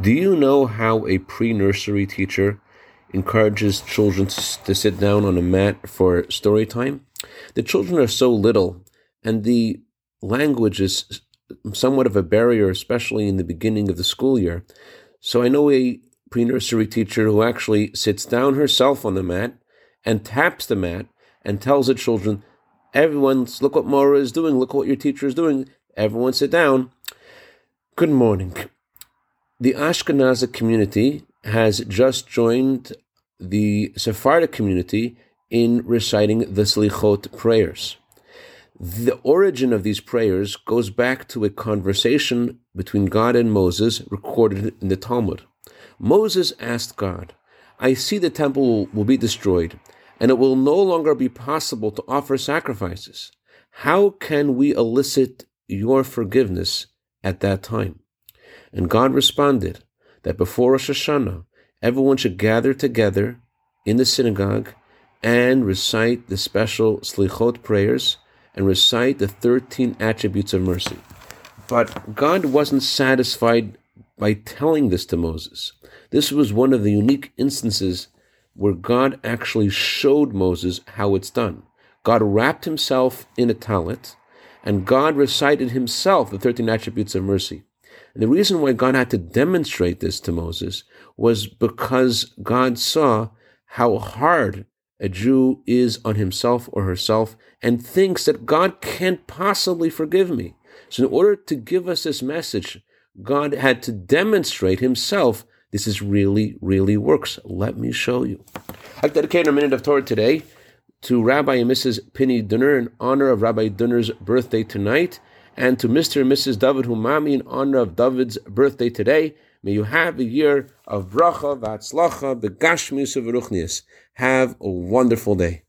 Do you know how a pre nursery teacher encourages children to, sit down on a mat for story time? The children are so little, and the language is somewhat of a barrier, especially in the beginning of the school year. So I know a pre nursery teacher who actually sits down herself on the mat and taps the mat and tells the children, Everyone, look what Mora is doing, look what your teacher is doing. Everyone sit down. Good morning. The Ashkenazi community has just joined the Sephardic community in reciting the Slichot prayers. The origin of these prayers goes back to a conversation between God and Moses recorded in the Talmud. Moses asked God, I see the temple will be destroyed, and it will no longer be possible to offer sacrifices. How can we elicit your forgiveness at that time? And God responded that before Rosh Hashanah, everyone should gather together in the synagogue and recite the special slichot prayers and recite the 13 attributes of mercy. But God wasn't satisfied by telling this to Moses. This was one of the unique instances where God actually showed Moses how it's done. God wrapped himself in a talit, and God recited himself the 13 attributes of mercy. And the reason why God had to demonstrate this to Moses was because God saw how hard a Jew is on himself or herself and thinks that God can't possibly forgive me. So, in order to give us this message, God had to demonstrate himself this is really, really works. Let me show you. I've dedicated a minute of Torah today to Rabbi and Mrs. Pinny Dunner in honor of Rabbi Dunner's birthday tonight and to Mr. and Mrs. David Humami in honor of David's birthday today. May you have a year of bracha, vatzlacha, begashmius, of Have a wonderful day.